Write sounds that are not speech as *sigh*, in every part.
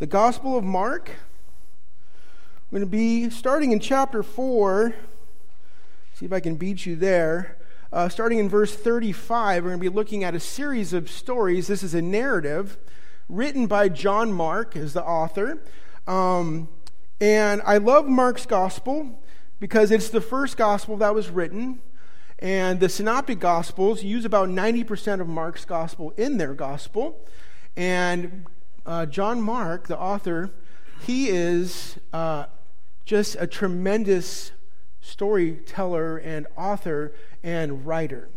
the Gospel of Mark. We're going to be starting in chapter 4. See if I can beat you there. Uh, starting in verse 35, we're going to be looking at a series of stories. This is a narrative written by John Mark as the author. Um, and I love Mark's gospel because it's the first gospel that was written. And the synoptic gospels use about 90% of Mark's gospel in their gospel. And uh, John Mark, the author, he is uh, just a tremendous storyteller and author and writer.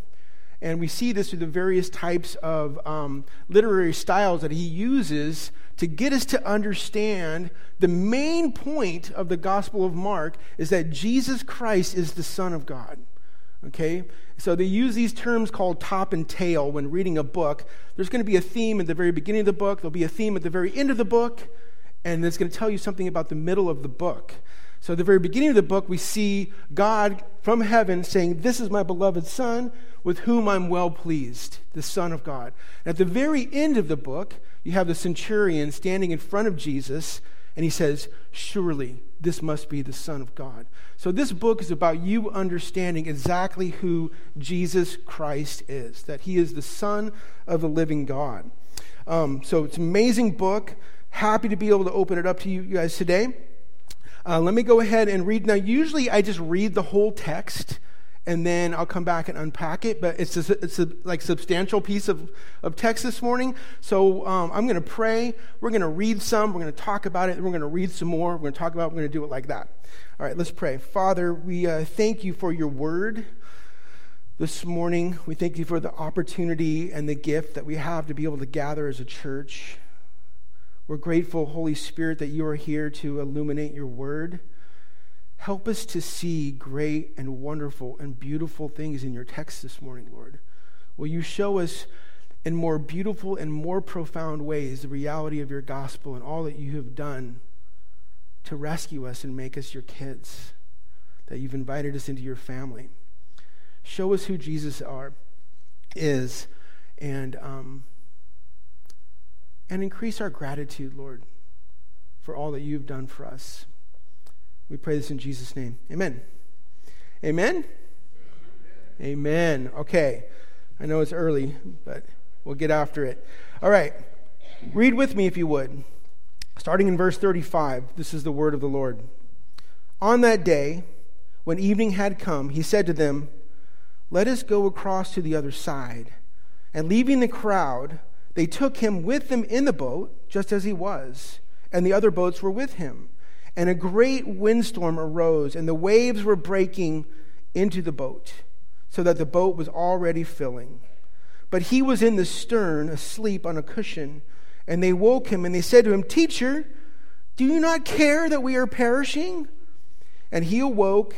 And we see this through the various types of um, literary styles that he uses to get us to understand the main point of the Gospel of Mark is that Jesus Christ is the Son of God. Okay? So they use these terms called top and tail when reading a book. There's going to be a theme at the very beginning of the book, there'll be a theme at the very end of the book, and it's going to tell you something about the middle of the book. So at the very beginning of the book, we see God from heaven saying, This is my beloved Son, with whom I'm well pleased, the Son of God. And at the very end of the book, you have the centurion standing in front of Jesus, and he says, Surely this must be the Son of God. So, this book is about you understanding exactly who Jesus Christ is, that he is the Son of the living God. Um, so, it's an amazing book. Happy to be able to open it up to you guys today. Uh, let me go ahead and read. Now, usually I just read the whole text and then I'll come back and unpack it. But it's a, it's a like substantial piece of, of text this morning. So um, I'm going to pray. We're going to read some. We're going to talk about it. We're going to read some more. We're going to talk about. It. We're going to do it like that. All right, let's pray. Father, we uh, thank you for your word this morning. We thank you for the opportunity and the gift that we have to be able to gather as a church. We're grateful, Holy Spirit, that you are here to illuminate your word. Help us to see great and wonderful and beautiful things in your text this morning, Lord. Will you show us in more beautiful and more profound ways the reality of your gospel and all that you have done to rescue us and make us your kids, that you've invited us into your family. Show us who Jesus are, is, and, um, and increase our gratitude, Lord, for all that you've done for us. We pray this in Jesus' name. Amen. Amen? Amen. Okay. I know it's early, but we'll get after it. All right. Read with me if you would. Starting in verse 35, this is the word of the Lord. On that day, when evening had come, he said to them, Let us go across to the other side. And leaving the crowd, they took him with them in the boat, just as he was, and the other boats were with him. And a great windstorm arose, and the waves were breaking into the boat, so that the boat was already filling. But he was in the stern, asleep on a cushion. And they woke him, and they said to him, Teacher, do you not care that we are perishing? And he awoke,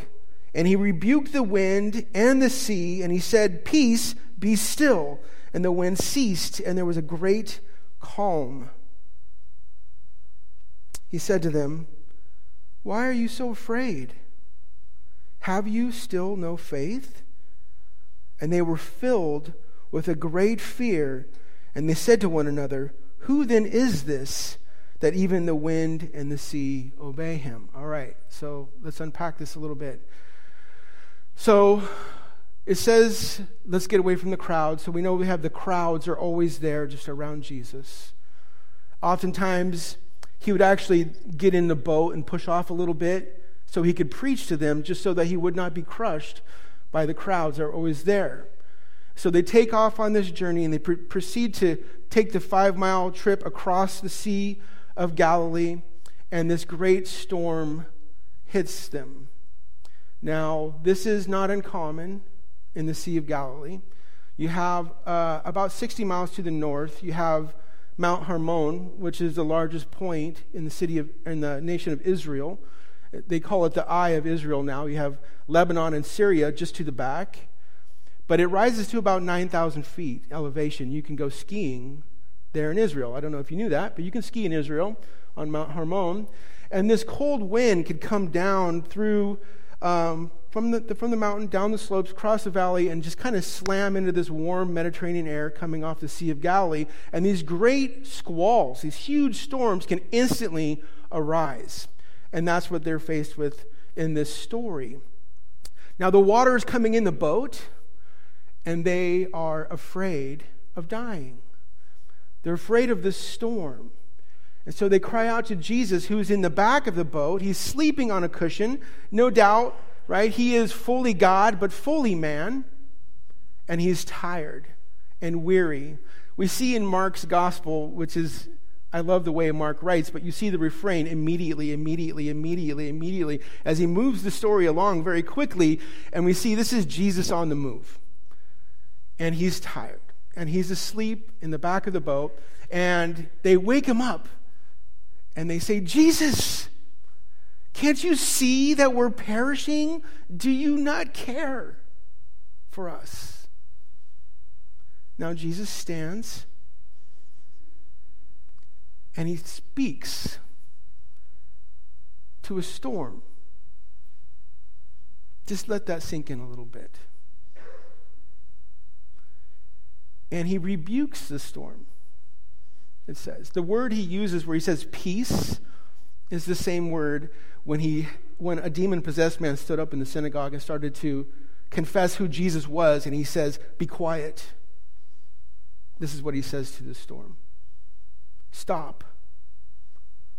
and he rebuked the wind and the sea, and he said, Peace, be still. And the wind ceased, and there was a great calm. He said to them, why are you so afraid? Have you still no faith? And they were filled with a great fear, and they said to one another, Who then is this that even the wind and the sea obey him? All right, so let's unpack this a little bit. So it says, let's get away from the crowd. So we know we have the crowds are always there just around Jesus. Oftentimes, he would actually get in the boat and push off a little bit so he could preach to them just so that he would not be crushed by the crowds that are always there. So they take off on this journey and they pr- proceed to take the five mile trip across the Sea of Galilee, and this great storm hits them. Now, this is not uncommon in the Sea of Galilee. You have uh, about 60 miles to the north, you have Mount Hermon, which is the largest point in the city of in the nation of Israel. They call it the Eye of Israel now. You have Lebanon and Syria just to the back, but it rises to about 9,000 feet elevation. You can go skiing there in Israel. I don't know if you knew that, but you can ski in Israel on Mount Hermon. And this cold wind could come down through um, from the, from the mountain, down the slopes, cross the valley, and just kind of slam into this warm Mediterranean air coming off the Sea of Galilee. And these great squalls, these huge storms, can instantly arise. And that's what they're faced with in this story. Now, the water is coming in the boat, and they are afraid of dying. They're afraid of this storm. And so they cry out to Jesus, who's in the back of the boat. He's sleeping on a cushion, no doubt right? He is fully God, but fully man, and he's tired and weary. We see in Mark's gospel, which is, I love the way Mark writes, but you see the refrain immediately, immediately, immediately, immediately, as he moves the story along very quickly, and we see this is Jesus on the move. And he's tired, and he's asleep in the back of the boat, and they wake him up, and they say, Jesus! Can't you see that we're perishing? Do you not care for us? Now, Jesus stands and he speaks to a storm. Just let that sink in a little bit. And he rebukes the storm, it says. The word he uses where he says peace is the same word when, he, when a demon possessed man stood up in the synagogue and started to confess who Jesus was, and he says, Be quiet. This is what he says to the storm Stop.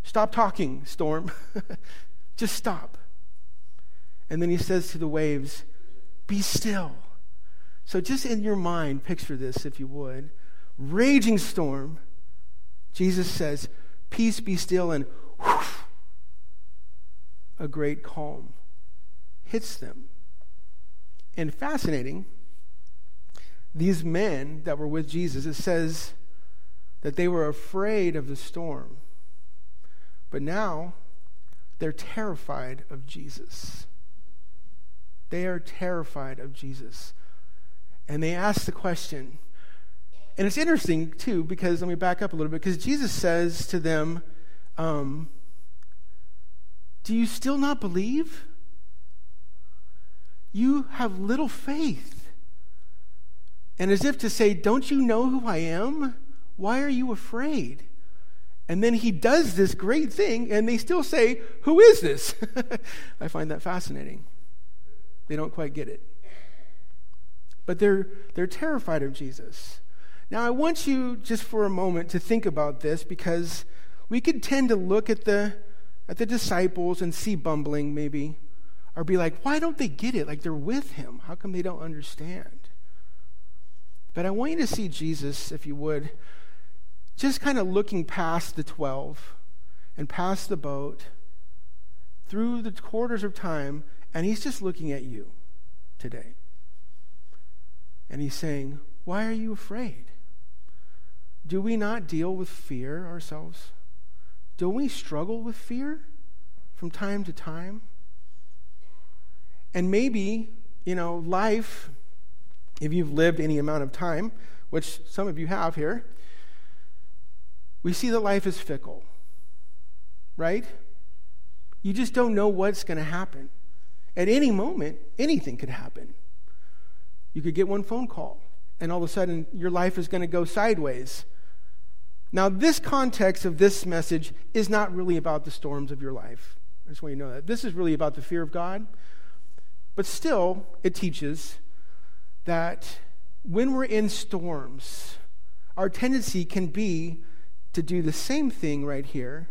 Stop talking, storm. *laughs* Just stop. And then he says to the waves, Be still. So, just in your mind, picture this, if you would. Raging storm. Jesus says, Peace be still, and whoosh, a great calm hits them. And fascinating, these men that were with Jesus, it says that they were afraid of the storm. But now they're terrified of Jesus. They are terrified of Jesus. And they ask the question, and it's interesting too, because let me back up a little bit, because Jesus says to them, um, do you still not believe? You have little faith. And as if to say, Don't you know who I am? Why are you afraid? And then he does this great thing, and they still say, Who is this? *laughs* I find that fascinating. They don't quite get it. But they're, they're terrified of Jesus. Now, I want you just for a moment to think about this because we could tend to look at the at the disciples and see bumbling maybe, or be like, why don't they get it? Like they're with him. How come they don't understand? But I want you to see Jesus, if you would, just kind of looking past the 12 and past the boat through the quarters of time, and he's just looking at you today. And he's saying, Why are you afraid? Do we not deal with fear ourselves? Don't we struggle with fear from time to time? And maybe, you know, life, if you've lived any amount of time, which some of you have here, we see that life is fickle, right? You just don't know what's going to happen. At any moment, anything could happen. You could get one phone call, and all of a sudden, your life is going to go sideways now, this context of this message is not really about the storms of your life. I just want you to know that. This is really about the fear of God. But still, it teaches that when we're in storms, our tendency can be to do the same thing right here,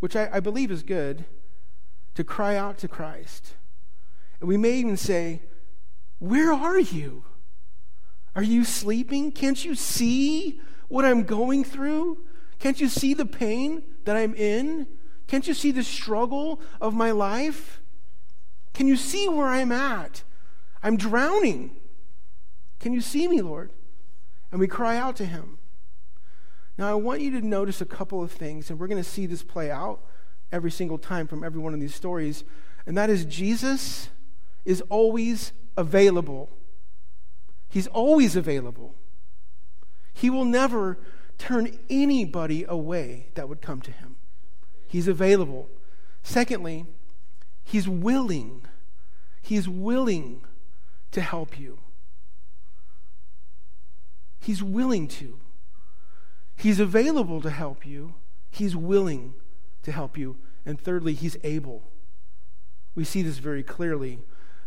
which I, I believe is good, to cry out to Christ. And we may even say, Where are you? Are you sleeping? Can't you see what I'm going through? Can't you see the pain that I'm in? Can't you see the struggle of my life? Can you see where I'm at? I'm drowning. Can you see me, Lord? And we cry out to him. Now, I want you to notice a couple of things, and we're going to see this play out every single time from every one of these stories. And that is, Jesus is always available. He's always available. He will never turn anybody away that would come to him. He's available. Secondly, he's willing. He's willing to help you. He's willing to. He's available to help you. He's willing to help you. And thirdly, He's able. We see this very clearly.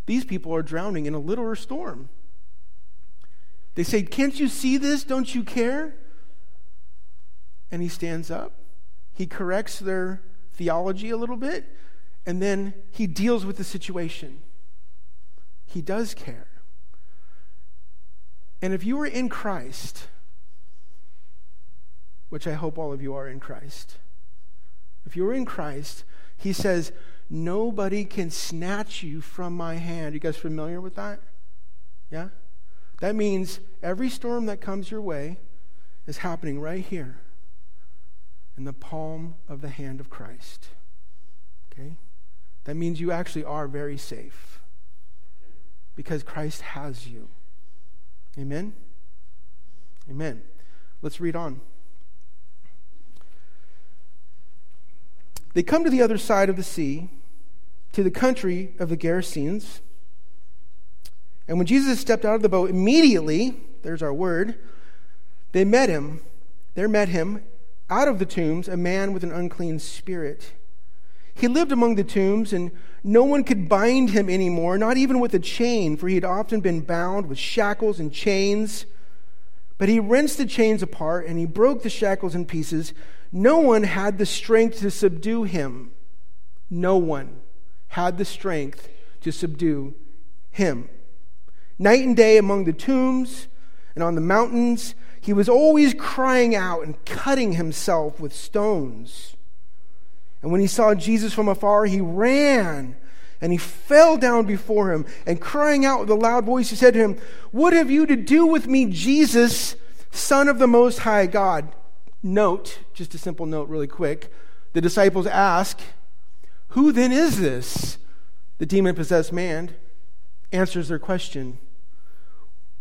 These people are drowning in a literal storm. They say, Can't you see this? Don't you care? And he stands up. He corrects their theology a little bit, and then he deals with the situation. He does care. And if you are in Christ, which I hope all of you are in Christ, if you're in Christ, he says, Nobody can snatch you from my hand. You guys familiar with that? Yeah? That means every storm that comes your way is happening right here in the palm of the hand of Christ. Okay? That means you actually are very safe because Christ has you. Amen? Amen. Let's read on. They come to the other side of the sea to the country of the Gerasenes. And when Jesus stepped out of the boat, immediately, there's our word, they met him. There met him out of the tombs a man with an unclean spirit. He lived among the tombs, and no one could bind him anymore, not even with a chain, for he had often been bound with shackles and chains. But he wrenched the chains apart, and he broke the shackles in pieces. No one had the strength to subdue him. No one had the strength to subdue him. Night and day among the tombs and on the mountains, he was always crying out and cutting himself with stones. And when he saw Jesus from afar, he ran and he fell down before him and crying out with a loud voice, he said to him, What have you to do with me, Jesus, Son of the Most High God? Note, just a simple note, really quick. The disciples ask, who then is this? The demon possessed man answers their question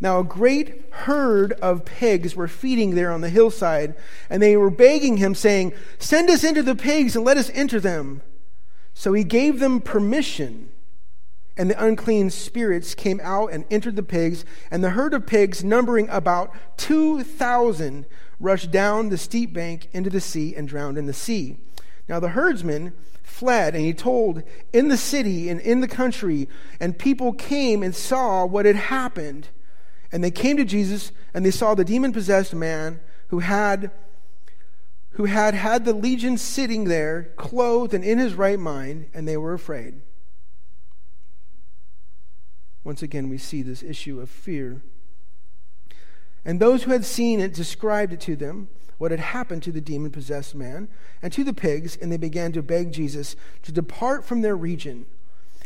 Now, a great herd of pigs were feeding there on the hillside, and they were begging him, saying, Send us into the pigs and let us enter them. So he gave them permission, and the unclean spirits came out and entered the pigs, and the herd of pigs, numbering about 2,000, rushed down the steep bank into the sea and drowned in the sea. Now, the herdsmen fled and he told in the city and in the country and people came and saw what had happened and they came to jesus and they saw the demon possessed man who had who had had the legion sitting there clothed and in his right mind and they were afraid once again we see this issue of fear and those who had seen it described it to them what had happened to the demon possessed man and to the pigs, and they began to beg Jesus to depart from their region.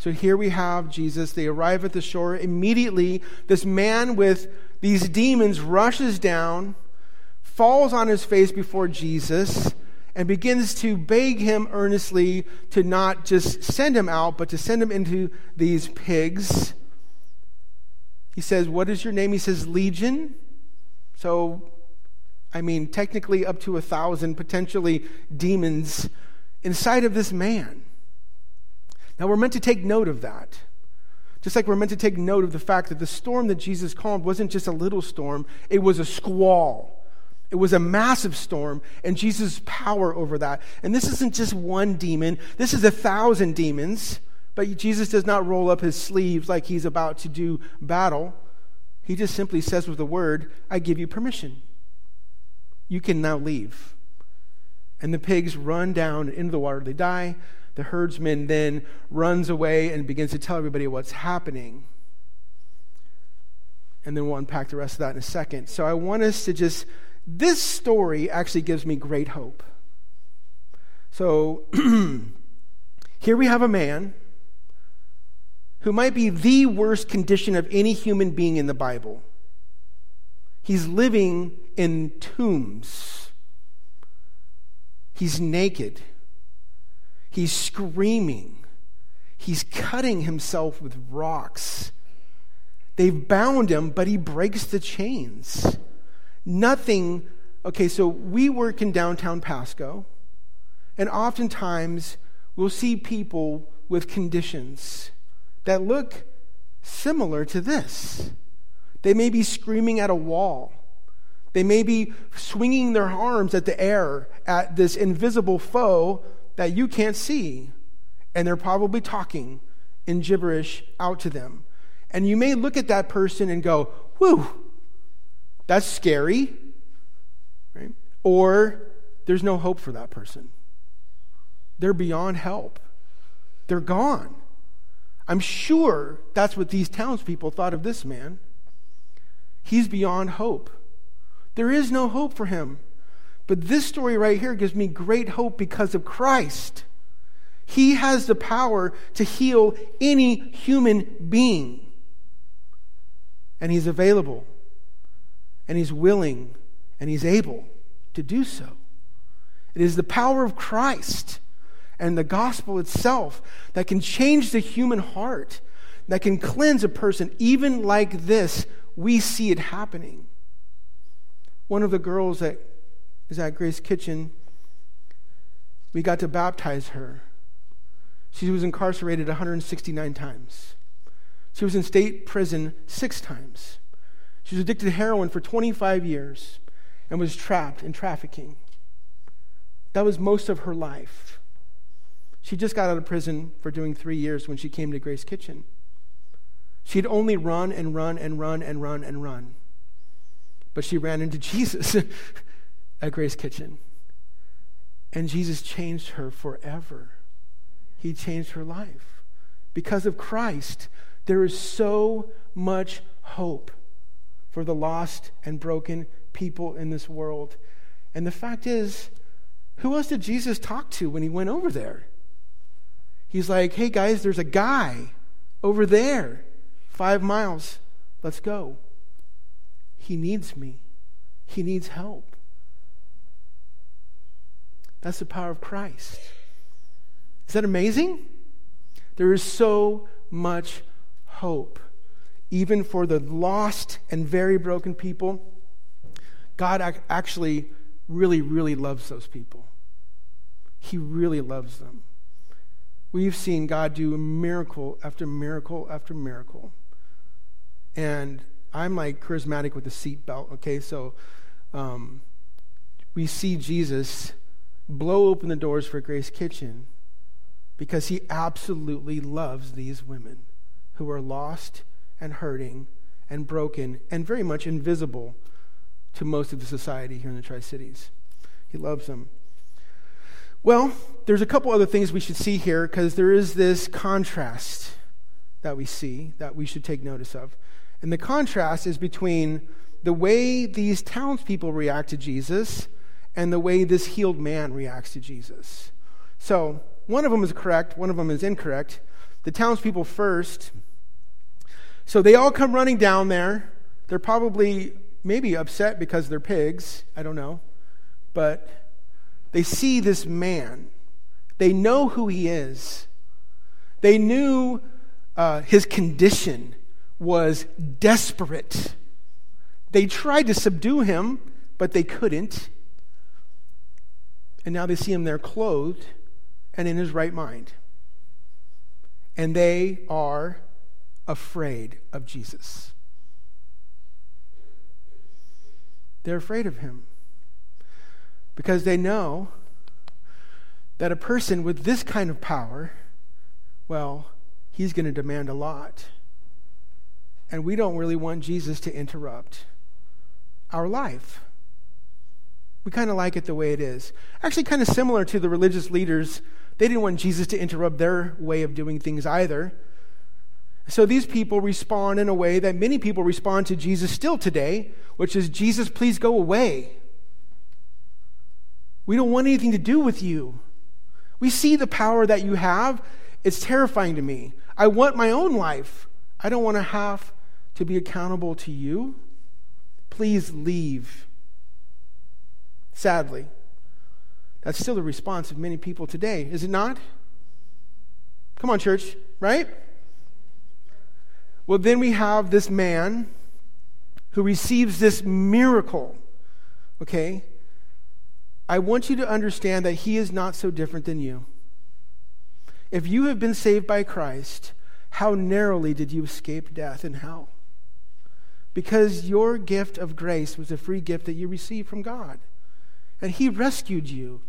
So here we have Jesus. They arrive at the shore. Immediately, this man with these demons rushes down, falls on his face before Jesus, and begins to beg him earnestly to not just send him out, but to send him into these pigs. He says, What is your name? He says, Legion. So I mean, technically up to a thousand potentially demons inside of this man. Now, we're meant to take note of that. Just like we're meant to take note of the fact that the storm that Jesus calmed wasn't just a little storm, it was a squall. It was a massive storm, and Jesus' power over that. And this isn't just one demon, this is a thousand demons. But Jesus does not roll up his sleeves like he's about to do battle. He just simply says with the word, I give you permission. You can now leave. And the pigs run down into the water. They die. The herdsman then runs away and begins to tell everybody what's happening. And then we'll unpack the rest of that in a second. So I want us to just, this story actually gives me great hope. So *clears throat* here we have a man who might be the worst condition of any human being in the Bible. He's living in tombs. He's naked. He's screaming. He's cutting himself with rocks. They've bound him, but he breaks the chains. Nothing. Okay, so we work in downtown Pasco, and oftentimes we'll see people with conditions that look similar to this. They may be screaming at a wall. They may be swinging their arms at the air at this invisible foe that you can't see. And they're probably talking in gibberish out to them. And you may look at that person and go, whew, that's scary. Right? Or there's no hope for that person. They're beyond help. They're gone. I'm sure that's what these townspeople thought of this man. He's beyond hope. There is no hope for him. But this story right here gives me great hope because of Christ. He has the power to heal any human being. And He's available, and He's willing, and He's able to do so. It is the power of Christ and the gospel itself that can change the human heart, that can cleanse a person. Even like this, we see it happening. One of the girls that is at Grace Kitchen, we got to baptize her. She was incarcerated 169 times. She was in state prison six times. She was addicted to heroin for 25 years and was trapped in trafficking. That was most of her life. She just got out of prison for doing three years when she came to Grace Kitchen. She'd only run and run and run and run and run. But she ran into *laughs* Jesus at Grace Kitchen. And Jesus changed her forever. He changed her life. Because of Christ, there is so much hope for the lost and broken people in this world. And the fact is, who else did Jesus talk to when he went over there? He's like, hey guys, there's a guy over there, five miles. Let's go. He needs me, he needs help. That's the power of Christ. Is that amazing? There is so much hope, even for the lost and very broken people. God actually really, really loves those people. He really loves them. We've seen God do miracle after miracle after miracle. And I'm like charismatic with the seatbelt, okay? So um, we see Jesus blow open the doors for Grace Kitchen because he absolutely loves these women who are lost and hurting and broken and very much invisible to most of the society here in the Tri Cities. He loves them. Well, there's a couple other things we should see here because there is this contrast that we see that we should take notice of. And the contrast is between the way these townspeople react to Jesus and the way this healed man reacts to Jesus. So, one of them is correct, one of them is incorrect. The townspeople first. So, they all come running down there. They're probably maybe upset because they're pigs. I don't know. But they see this man, they know who he is, they knew uh, his condition was desperate. They tried to subdue him, but they couldn't. And now they see him there clothed and in his right mind. And they are afraid of Jesus. They're afraid of him because they know that a person with this kind of power, well, he's going to demand a lot. And we don't really want Jesus to interrupt our life. We kind of like it the way it is. Actually, kind of similar to the religious leaders. They didn't want Jesus to interrupt their way of doing things either. So these people respond in a way that many people respond to Jesus still today, which is Jesus, please go away. We don't want anything to do with you. We see the power that you have. It's terrifying to me. I want my own life. I don't want to have to be accountable to you. Please leave. Sadly, that's still the response of many people today, is it not? Come on, church, right? Well, then we have this man who receives this miracle. Okay? I want you to understand that he is not so different than you. If you have been saved by Christ, how narrowly did you escape death and hell? Because your gift of grace was a free gift that you received from God. And he rescued you.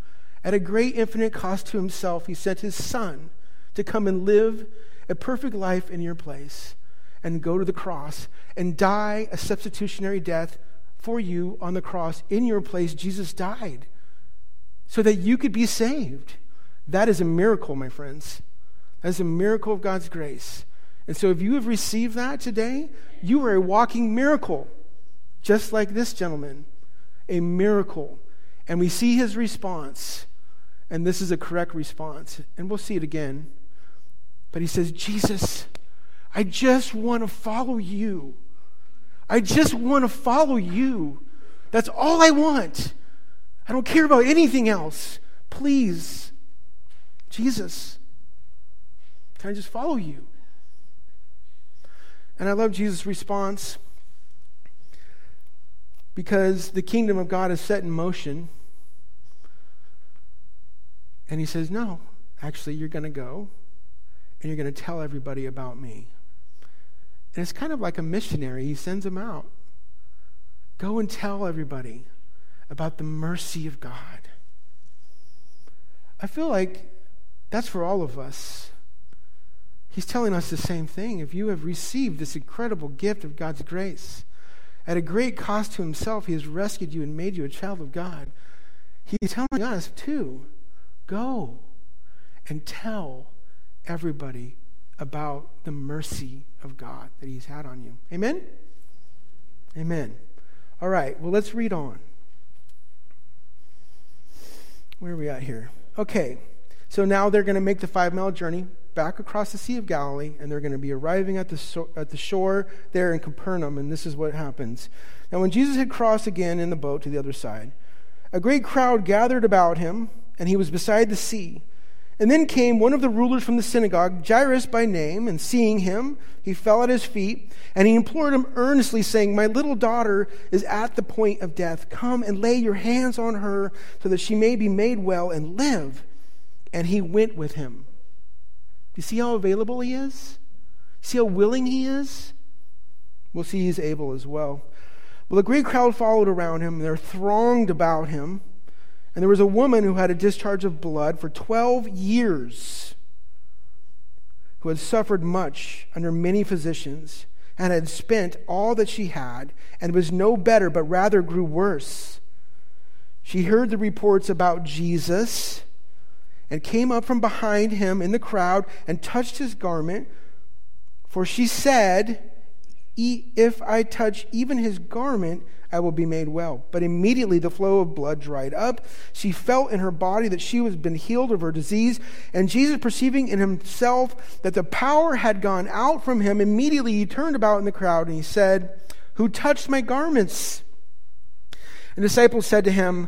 At a great infinite cost to himself, he sent his son to come and live a perfect life in your place and go to the cross and die a substitutionary death for you on the cross. In your place, Jesus died so that you could be saved. That is a miracle, my friends. That is a miracle of God's grace. And so, if you have received that today, you are a walking miracle, just like this gentleman. A miracle. And we see his response. And this is a correct response. And we'll see it again. But he says, Jesus, I just want to follow you. I just want to follow you. That's all I want. I don't care about anything else. Please, Jesus, can I just follow you? And I love Jesus' response because the kingdom of God is set in motion. And he says, No, actually, you're going to go and you're going to tell everybody about me. And it's kind of like a missionary. He sends them out. Go and tell everybody about the mercy of God. I feel like that's for all of us. He's telling us the same thing. If you have received this incredible gift of God's grace, at a great cost to himself, he has rescued you and made you a child of God. He's telling us, too, go and tell everybody about the mercy of God that He's had on you. Amen? Amen. All right, well, let's read on. Where are we at here? Okay, so now they're going to make the five mile journey back across the Sea of Galilee, and they're going to be arriving at the, so- at the shore there in Capernaum, and this is what happens. Now, when Jesus had crossed again in the boat to the other side, a great crowd gathered about him, and he was beside the sea. And then came one of the rulers from the synagogue, Jairus by name, and seeing him, he fell at his feet, and he implored him earnestly, saying, My little daughter is at the point of death. Come and lay your hands on her, so that she may be made well and live. And he went with him. You see how available he is? See how willing he is? We'll see he's able as well. Well, a great crowd followed around him, and they're thronged about him. And there was a woman who had a discharge of blood for 12 years, who had suffered much under many physicians, and had spent all that she had, and was no better, but rather grew worse. She heard the reports about Jesus and came up from behind him in the crowd and touched his garment. For she said, If I touch even his garment, I will be made well. But immediately the flow of blood dried up. She felt in her body that she was been healed of her disease. And Jesus, perceiving in himself that the power had gone out from him, immediately he turned about in the crowd and he said, Who touched my garments? And the disciples said to him,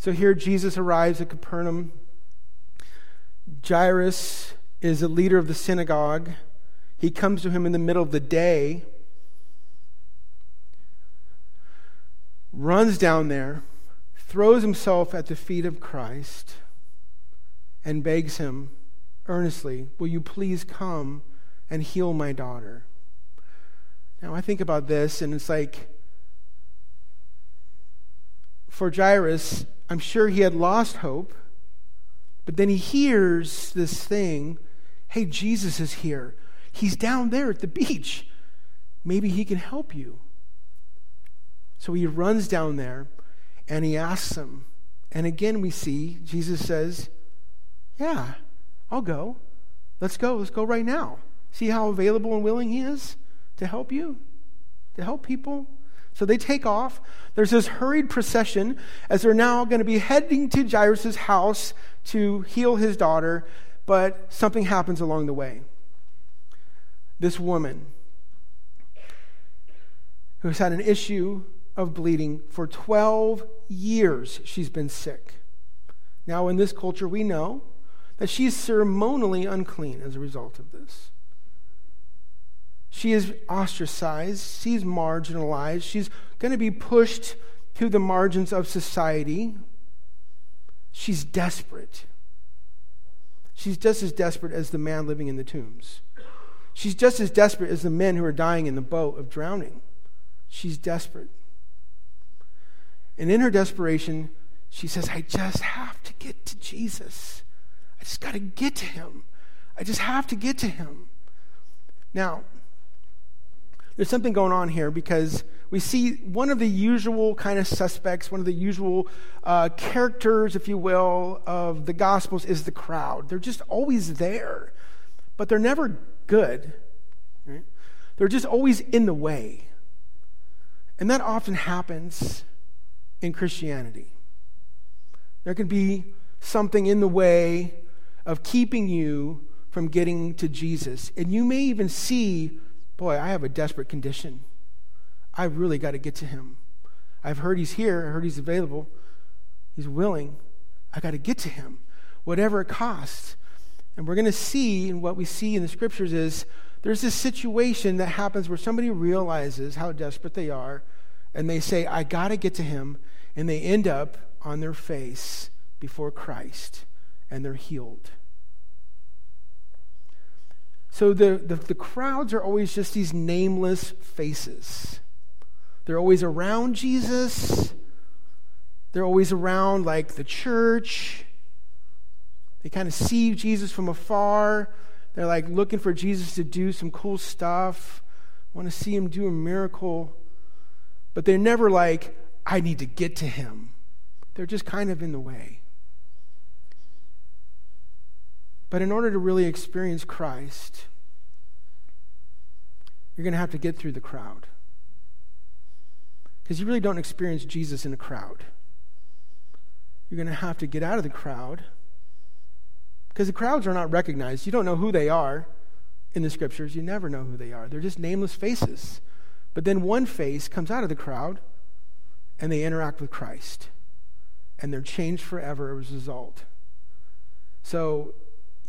so here Jesus arrives at Capernaum. Jairus is a leader of the synagogue. He comes to him in the middle of the day, runs down there, throws himself at the feet of Christ and begs him earnestly, Will you please come and heal my daughter? Now, I think about this, and it's like, for Jairus, I'm sure he had lost hope, but then he hears this thing hey, Jesus is here. He's down there at the beach. Maybe he can help you. So he runs down there and he asks him. And again, we see Jesus says, Yeah, I'll go. Let's go. Let's go right now. See how available and willing he is to help you, to help people. So they take off. There's this hurried procession as they're now going to be heading to Jairus' house to heal his daughter, but something happens along the way. This woman who's had an issue of bleeding for 12 years, she's been sick. Now, in this culture, we know that she's ceremonially unclean as a result of this. She is ostracized, she's marginalized, she's going to be pushed to the margins of society. She's desperate. She's just as desperate as the man living in the tombs. She's just as desperate as the men who are dying in the boat of drowning. She's desperate. And in her desperation, she says, I just have to get to Jesus. I just got to get to him. I just have to get to him. Now, there's something going on here because we see one of the usual kind of suspects, one of the usual uh, characters, if you will, of the Gospels is the crowd. They're just always there, but they're never good. Right? They're just always in the way. And that often happens in Christianity. There can be something in the way of keeping you from getting to Jesus. And you may even see boy, I have a desperate condition. I really got to get to him. I've heard he's here, I heard he's available, he's willing. I got to get to him, whatever it costs. And we're going to see, and what we see in the scriptures is there's this situation that happens where somebody realizes how desperate they are, and they say, I got to get to him, and they end up on their face before Christ, and they're healed. So the, the, the, crowds are always just these nameless faces. They're always around Jesus. They're always around, like, the church. They kind of see Jesus from afar. They're like looking for Jesus to do some cool stuff, want to see him do a miracle. But they're never like, I need to get to him. They're just kind of in the way. But in order to really experience Christ, you're going to have to get through the crowd. Because you really don't experience Jesus in a crowd. You're going to have to get out of the crowd because the crowds are not recognized. You don't know who they are in the scriptures. You never know who they are. They're just nameless faces. But then one face comes out of the crowd and they interact with Christ. And they're changed forever as a result. So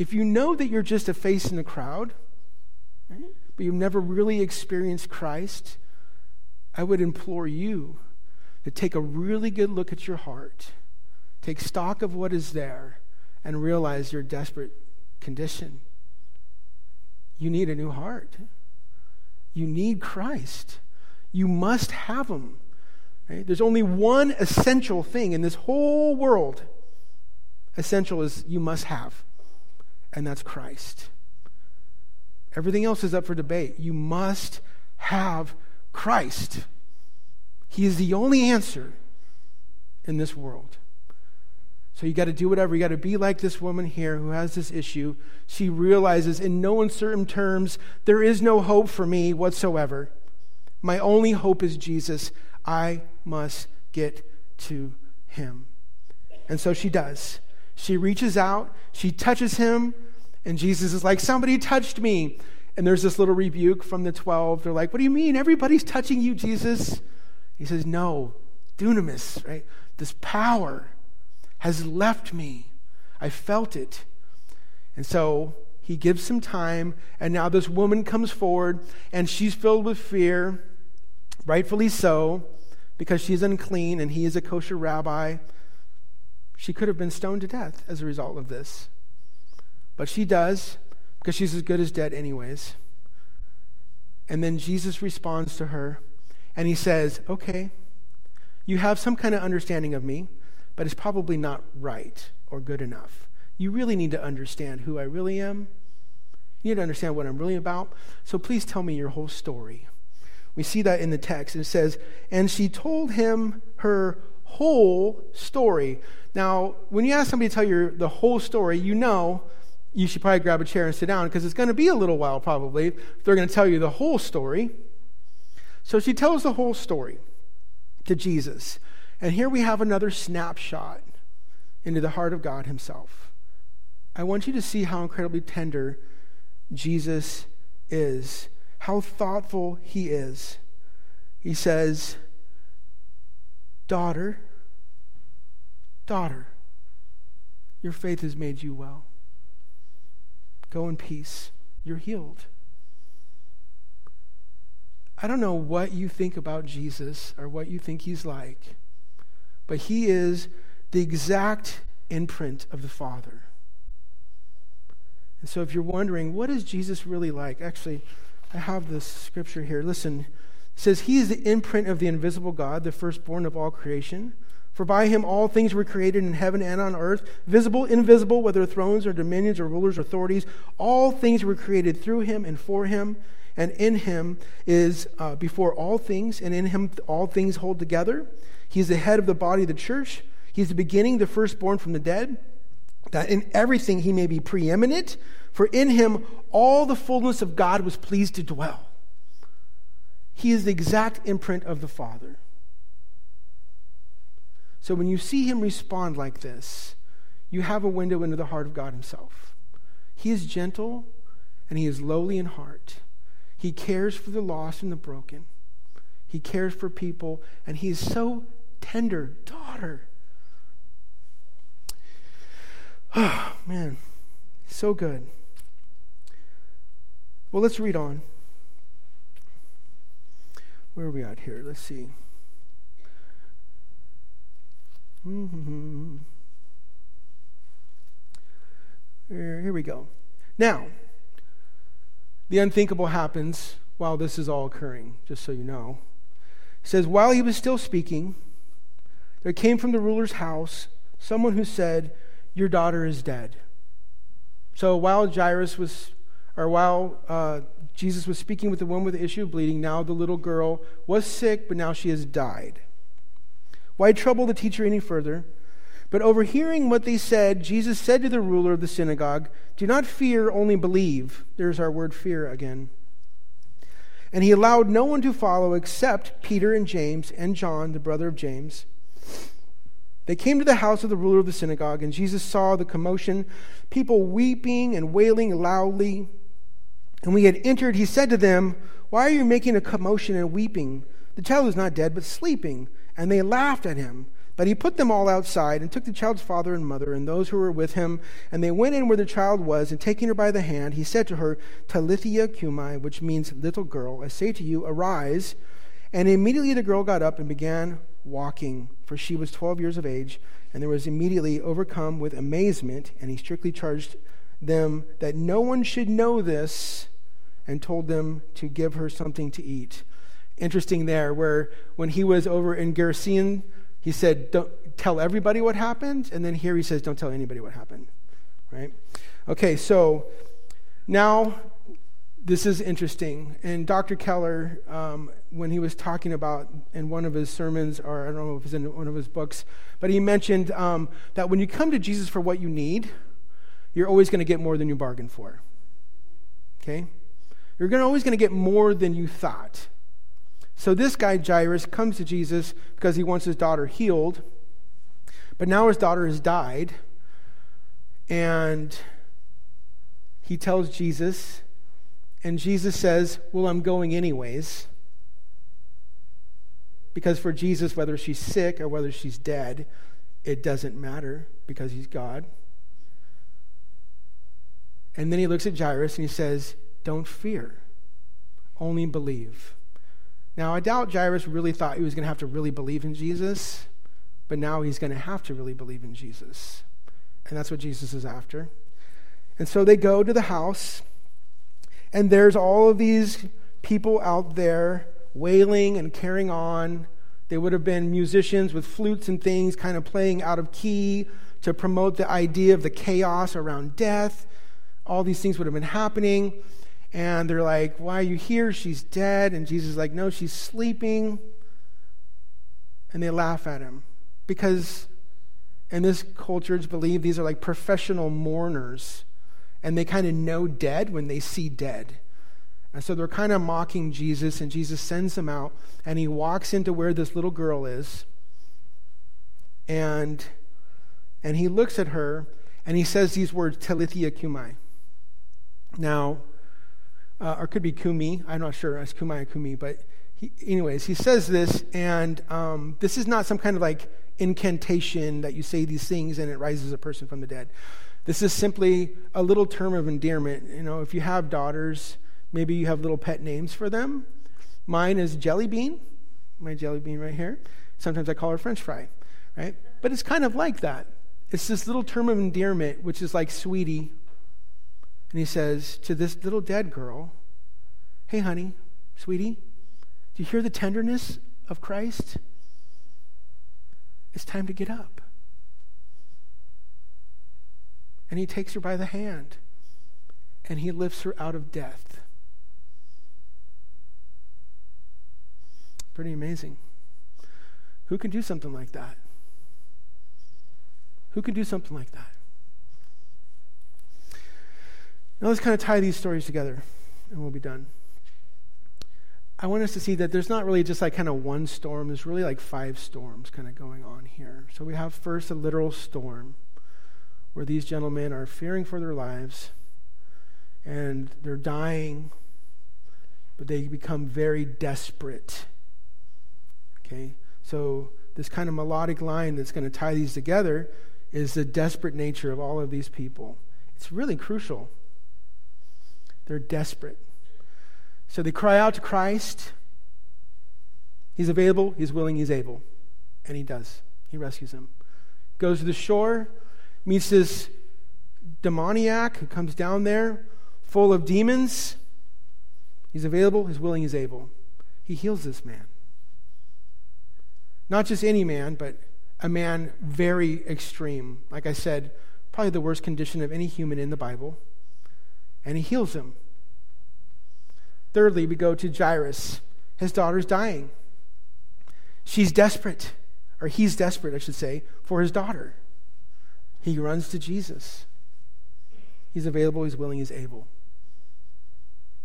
if you know that you're just a face in the crowd, right, but you've never really experienced Christ, I would implore you to take a really good look at your heart, take stock of what is there, and realize your desperate condition. You need a new heart. You need Christ. You must have Him. Right? There's only one essential thing in this whole world. Essential is you must have and that's Christ. Everything else is up for debate. You must have Christ. He is the only answer in this world. So you got to do whatever. You got to be like this woman here who has this issue. She realizes in no uncertain terms, there is no hope for me whatsoever. My only hope is Jesus. I must get to him. And so she does. She reaches out, she touches him, and Jesus is like, Somebody touched me. And there's this little rebuke from the 12. They're like, What do you mean? Everybody's touching you, Jesus. He says, No, dunamis, right? This power has left me. I felt it. And so he gives some time, and now this woman comes forward, and she's filled with fear, rightfully so because she's unclean and he is a kosher rabbi, she could have been stoned to death as a result of this. But she does because she's as good as dead, anyways. And then Jesus responds to her and he says, Okay, you have some kind of understanding of me, but it's probably not right or good enough. You really need to understand who I really am. You need to understand what I'm really about. So please tell me your whole story. We see that in the text. It says, And she told him her whole story. Now, when you ask somebody to tell you the whole story, you know you should probably grab a chair and sit down because it's going to be a little while probably if they're going to tell you the whole story. So she tells the whole story to Jesus. And here we have another snapshot into the heart of God Himself. I want you to see how incredibly tender Jesus is, how thoughtful He is. He says, Daughter, daughter, your faith has made you well. Go in peace. You're healed. I don't know what you think about Jesus or what you think he's like, but he is the exact imprint of the Father. And so if you're wondering, what is Jesus really like? Actually, I have this scripture here. Listen. Says, He is the imprint of the invisible God, the firstborn of all creation. For by him all things were created in heaven and on earth, visible, invisible, whether thrones or dominions or rulers or authorities. All things were created through him and for him and in him is uh, before all things, and in him all things hold together. He is the head of the body of the church. He is the beginning, the firstborn from the dead, that in everything he may be preeminent. For in him all the fullness of God was pleased to dwell. He is the exact imprint of the Father. So when you see him respond like this, you have a window into the heart of God himself. He is gentle and he is lowly in heart. He cares for the lost and the broken. He cares for people, and he is so tender. Daughter. Oh, *sighs* man. So good. Well, let's read on. Where are we at here? Let's see. Mm-hmm. Here, we go. Now, the unthinkable happens while this is all occurring, just so you know. It says, While he was still speaking, there came from the ruler's house someone who said, Your daughter is dead. So while Jairus was, or while uh, Jesus was speaking with the woman with the issue of bleeding, now the little girl was sick, but now she has died. Why trouble the teacher any further? But overhearing what they said, Jesus said to the ruler of the synagogue, Do not fear, only believe. There's our word fear again. And he allowed no one to follow except Peter and James and John, the brother of James. They came to the house of the ruler of the synagogue, and Jesus saw the commotion, people weeping and wailing loudly. And when he had entered, he said to them, Why are you making a commotion and weeping? The child is not dead, but sleeping. And they laughed at him. But he put them all outside and took the child's father and mother and those who were with him, and they went in where the child was, and taking her by the hand, he said to her, Talitha cumi, which means little girl, I say to you, arise. And immediately the girl got up and began walking, for she was twelve years of age, and there was immediately overcome with amazement, and he strictly charged them that no one should know this, and told them to give her something to eat. Interesting there, where when he was over in Gerasene, he said, don't tell everybody what happened. And then here he says, don't tell anybody what happened. Right? Okay, so now this is interesting. And Dr. Keller, um, when he was talking about in one of his sermons, or I don't know if it's in one of his books, but he mentioned um, that when you come to Jesus for what you need, you're always going to get more than you bargained for. Okay? You're gonna, always going to get more than you thought. So this guy, Jairus, comes to Jesus because he wants his daughter healed. But now his daughter has died. And he tells Jesus, and Jesus says, Well, I'm going anyways. Because for Jesus, whether she's sick or whether she's dead, it doesn't matter because he's God. And then he looks at Jairus and he says, Don't fear, only believe. Now, I doubt Jairus really thought he was going to have to really believe in Jesus, but now he's going to have to really believe in Jesus. And that's what Jesus is after. And so they go to the house, and there's all of these people out there wailing and carrying on. They would have been musicians with flutes and things, kind of playing out of key to promote the idea of the chaos around death. All these things would have been happening. And they're like, Why are you here? She's dead. And Jesus is like, No, she's sleeping. And they laugh at him because in this culture, it's believed these are like professional mourners. And they kind of know dead when they see dead. And so they're kind of mocking Jesus, and Jesus sends them out, and he walks into where this little girl is. And, and he looks at her, and he says these words, Talitha cumi. Now, uh, or could be kumi. I'm not sure. It's kumai kumi. But he, anyways, he says this, and um, this is not some kind of like incantation that you say these things and it rises a person from the dead. This is simply a little term of endearment. You know, if you have daughters, maybe you have little pet names for them. Mine is Jelly Bean, my Jelly Bean right here. Sometimes I call her French Fry, right? But it's kind of like that. It's this little term of endearment, which is like sweetie and he says to this little dead girl, Hey, honey, sweetie, do you hear the tenderness of Christ? It's time to get up. And he takes her by the hand and he lifts her out of death. Pretty amazing. Who can do something like that? Who can do something like that? Now let's kind of tie these stories together and we'll be done. I want us to see that there's not really just like kind of one storm, there's really like five storms kind of going on here. So we have first a literal storm where these gentlemen are fearing for their lives and they're dying, but they become very desperate. Okay? So this kind of melodic line that's going to tie these together is the desperate nature of all of these people. It's really crucial. They're desperate. So they cry out to Christ. He's available, he's willing, he's able. And he does. He rescues them. Goes to the shore, meets this demoniac who comes down there full of demons. He's available, he's willing, he's able. He heals this man. Not just any man, but a man very extreme. Like I said, probably the worst condition of any human in the Bible and he heals him. Thirdly, we go to Jairus. His daughter's dying. She's desperate, or he's desperate, I should say, for his daughter. He runs to Jesus. He's available, he's willing, he's able.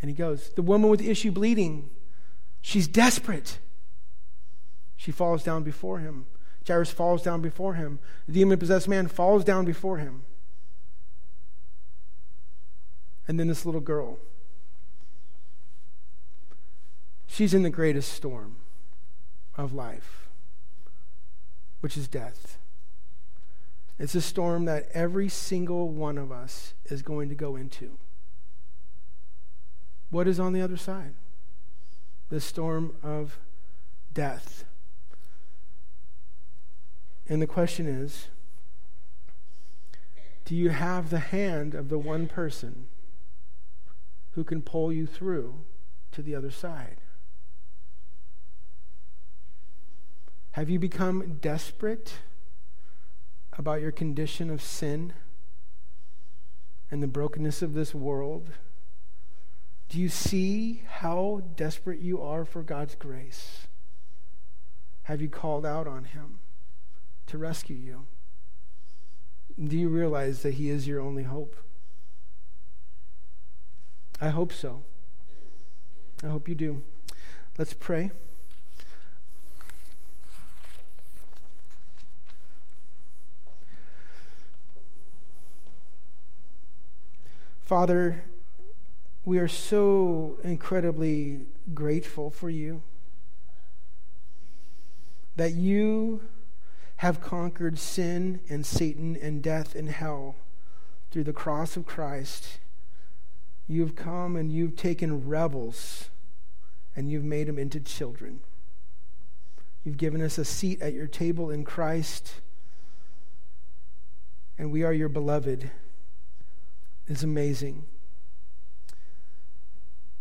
And he goes. The woman with the issue bleeding, she's desperate. She falls down before him. Jairus falls down before him. The demon possessed man falls down before him. And then this little girl. She's in the greatest storm of life, which is death. It's a storm that every single one of us is going to go into. What is on the other side? The storm of death. And the question is do you have the hand of the one person who can pull you through to the other side? Have you become desperate about your condition of sin and the brokenness of this world? Do you see how desperate you are for God's grace? Have you called out on Him to rescue you? Do you realize that He is your only hope? I hope so. I hope you do. Let's pray. Father, we are so incredibly grateful for you that you have conquered sin and Satan and death and hell through the cross of Christ You've come and you've taken rebels and you've made them into children. You've given us a seat at your table in Christ, and we are your beloved. It's amazing.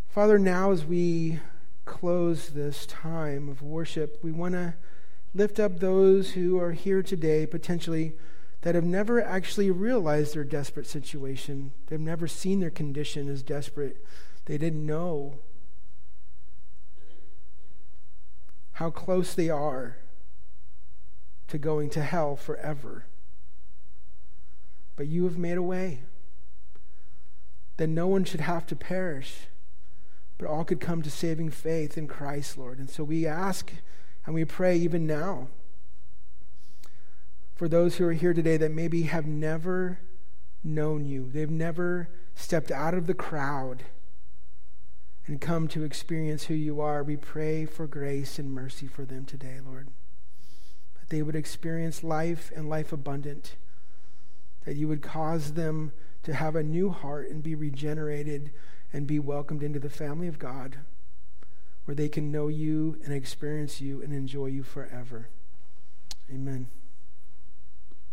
Father, now as we close this time of worship, we want to lift up those who are here today, potentially, that have never actually realized their desperate situation. They've never seen their condition as desperate. They didn't know how close they are to going to hell forever. But you have made a way that no one should have to perish, but all could come to saving faith in Christ, Lord. And so we ask and we pray even now for those who are here today that maybe have never known you, they've never stepped out of the crowd and come to experience who you are. We pray for grace and mercy for them today, Lord. That they would experience life and life abundant. That you would cause them to have a new heart and be regenerated and be welcomed into the family of God, where they can know you and experience you and enjoy you forever. Amen.